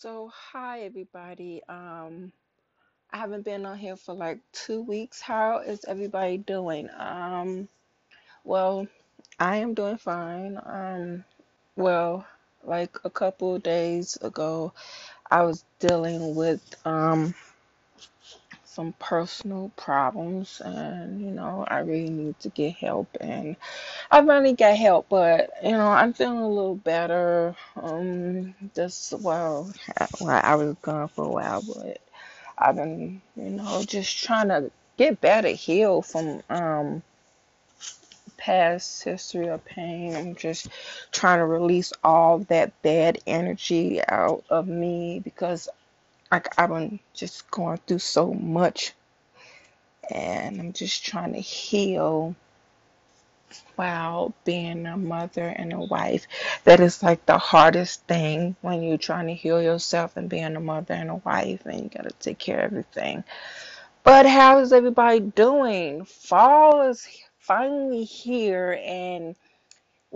So, hi everybody. Um, I haven't been on here for like two weeks. How is everybody doing? Um, well, I am doing fine. Um, well, like a couple days ago, I was dealing with um some personal problems, and you know, I really need to get help, and I finally got help, but you know, I'm feeling a little better. Um, just well, I, I was gone for a while, but. I've been, you know, just trying to get better, heal from um past history of pain. I'm just trying to release all that bad energy out of me because like I've been just going through so much and I'm just trying to heal while being a mother and a wife. That is like the hardest thing when you're trying to heal yourself and being a mother and a wife and you gotta take care of everything. But how is everybody doing? Fall is finally here, and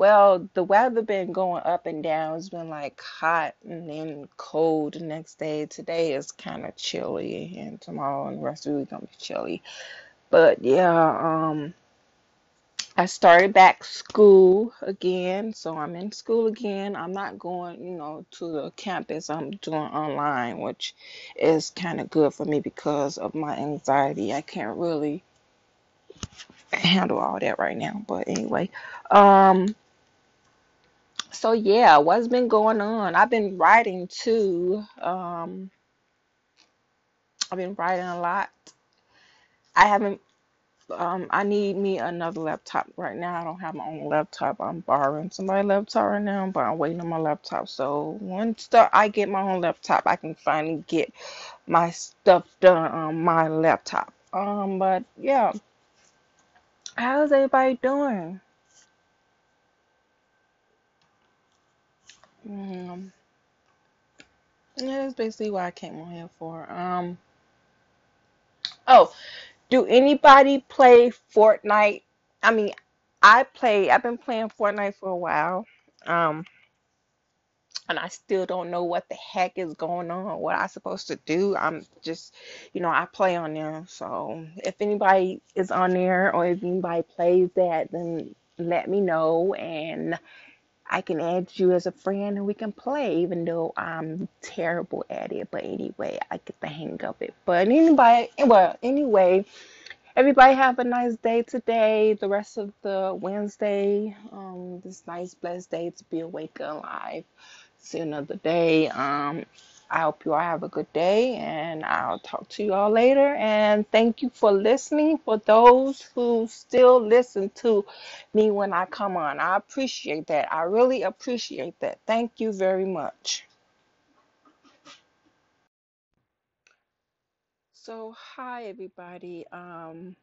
well, the weather been going up and down. It's been like hot and then cold the next day. Today is kind of chilly, and tomorrow and the rest of the week gonna be chilly. But yeah, um, I started back school again, so I'm in school again. I'm not going, you know, to the campus. I'm doing online, which is kind of good for me because of my anxiety. I can't really handle all that right now. But anyway, um, so yeah, what's been going on? I've been writing too. Um, I've been writing a lot. I haven't Um, I need me another laptop right now. I don't have my own laptop. I'm borrowing somebody's laptop right now, but I'm waiting on my laptop. So once the, I get my own laptop, I can finally get my stuff done on my laptop. Um, but yeah, how's everybody doing? Um, yeah, that's basically what I came on here for. Um, oh, do anybody play Fortnite? I mean, I play. I've been playing Fortnite for a while. Um. and I still don't know what the heck is going on, what I'm supposed to do. I'm just, you know, I play on there. So if anybody is on there or if anybody plays that, then let me know and I can add you as a friend and we can play, even though I'm terrible at it. But anyway, I get the hang of it. But anybody, well, anyway, everybody have a nice day today, the rest of the Wednesday, um, this nice blessed day to be awake and alive see you another day. Um, I hope you all have a good day, and I'll talk to you all later. And thank you for listening. For those who still listen to me when I come on, I appreciate that. I really appreciate that. Thank you very much. So, hi everybody. Um,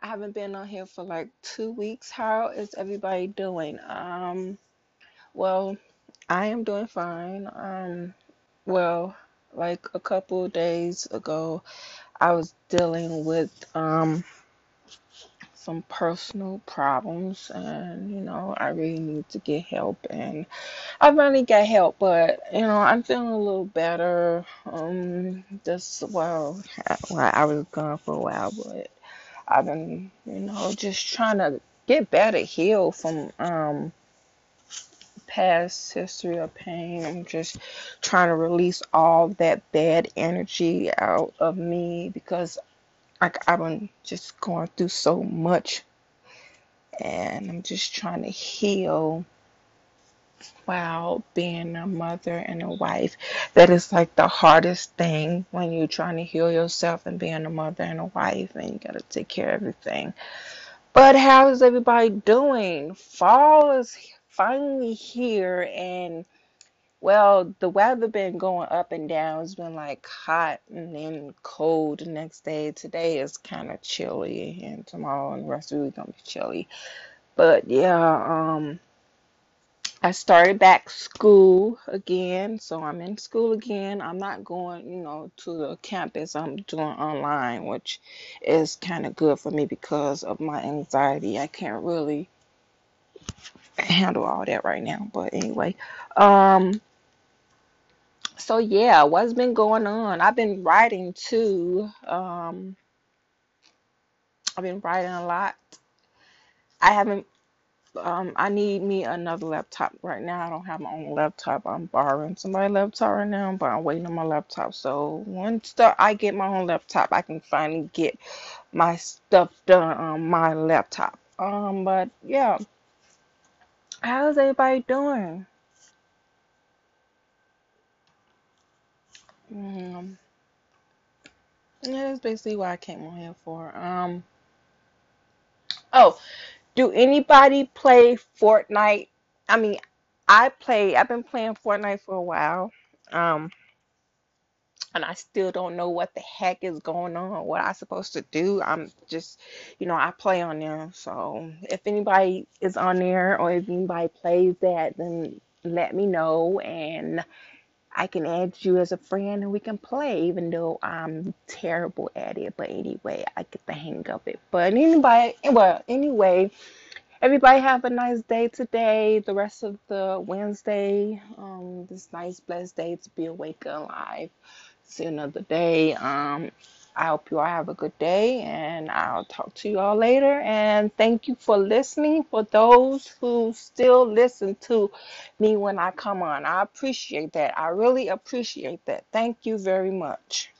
I haven't been on here for like two weeks. How is everybody doing? Um, well, I am doing fine. Um, well, like a couple days ago, I was dealing with um some personal problems, and you know, I really need to get help, and I finally got help, but you know, I'm feeling a little better. Um, just well, I, well, I was gone for a while, but I've been, you know, just trying to get better, heal from um past history of pain. I'm just trying to release all that bad energy out of me because like I've been just going through so much and I'm just trying to heal while being a mother and a wife. That is like the hardest thing when you're trying to heal yourself and being a mother and a wife and you gotta take care of everything. But how is everybody doing? Fall is finally here and well, the weather been going up and down. It's been like hot and then cold the next day. Today is kind of chilly, and tomorrow and the rest of the week gonna be chilly. But yeah, um, I started back school again, so I'm in school again. I'm not going, you know, to the campus. I'm doing online, which is kind of good for me because of my anxiety. I can't really handle all that right now. But anyway, um. So yeah, what's been going on? I've been writing too. Um, I've been writing a lot. I haven't. Um, I need me another laptop right now. I don't have my own laptop. I'm borrowing somebody's laptop right now, but I'm waiting on my laptop. So once the, I get my own laptop, I can finally get my stuff done on my laptop. Um, but yeah, how's everybody doing? Um, yeah, that's basically what I came on here for. Um, oh, do anybody play Fortnite? I mean, I play. I've been playing Fortnite for a while. Um, and I still don't know what the heck is going on, what I'm supposed to do. I'm just, you know, I play on there. So if anybody is on there or if anybody plays that, then let me know and I can add you as a friend and we can play, even though I'm terrible at it. But anyway, I get the hang of it. But anybody, well, anyway, everybody have a nice day today. The rest of the Wednesday, um, this nice blessed day to be awake and alive. See another day. Um, I hope you all have a good day, and I'll talk to you all later. And thank you for listening. For those who still listen to me when I come on, I appreciate that. I really appreciate that. Thank you very much.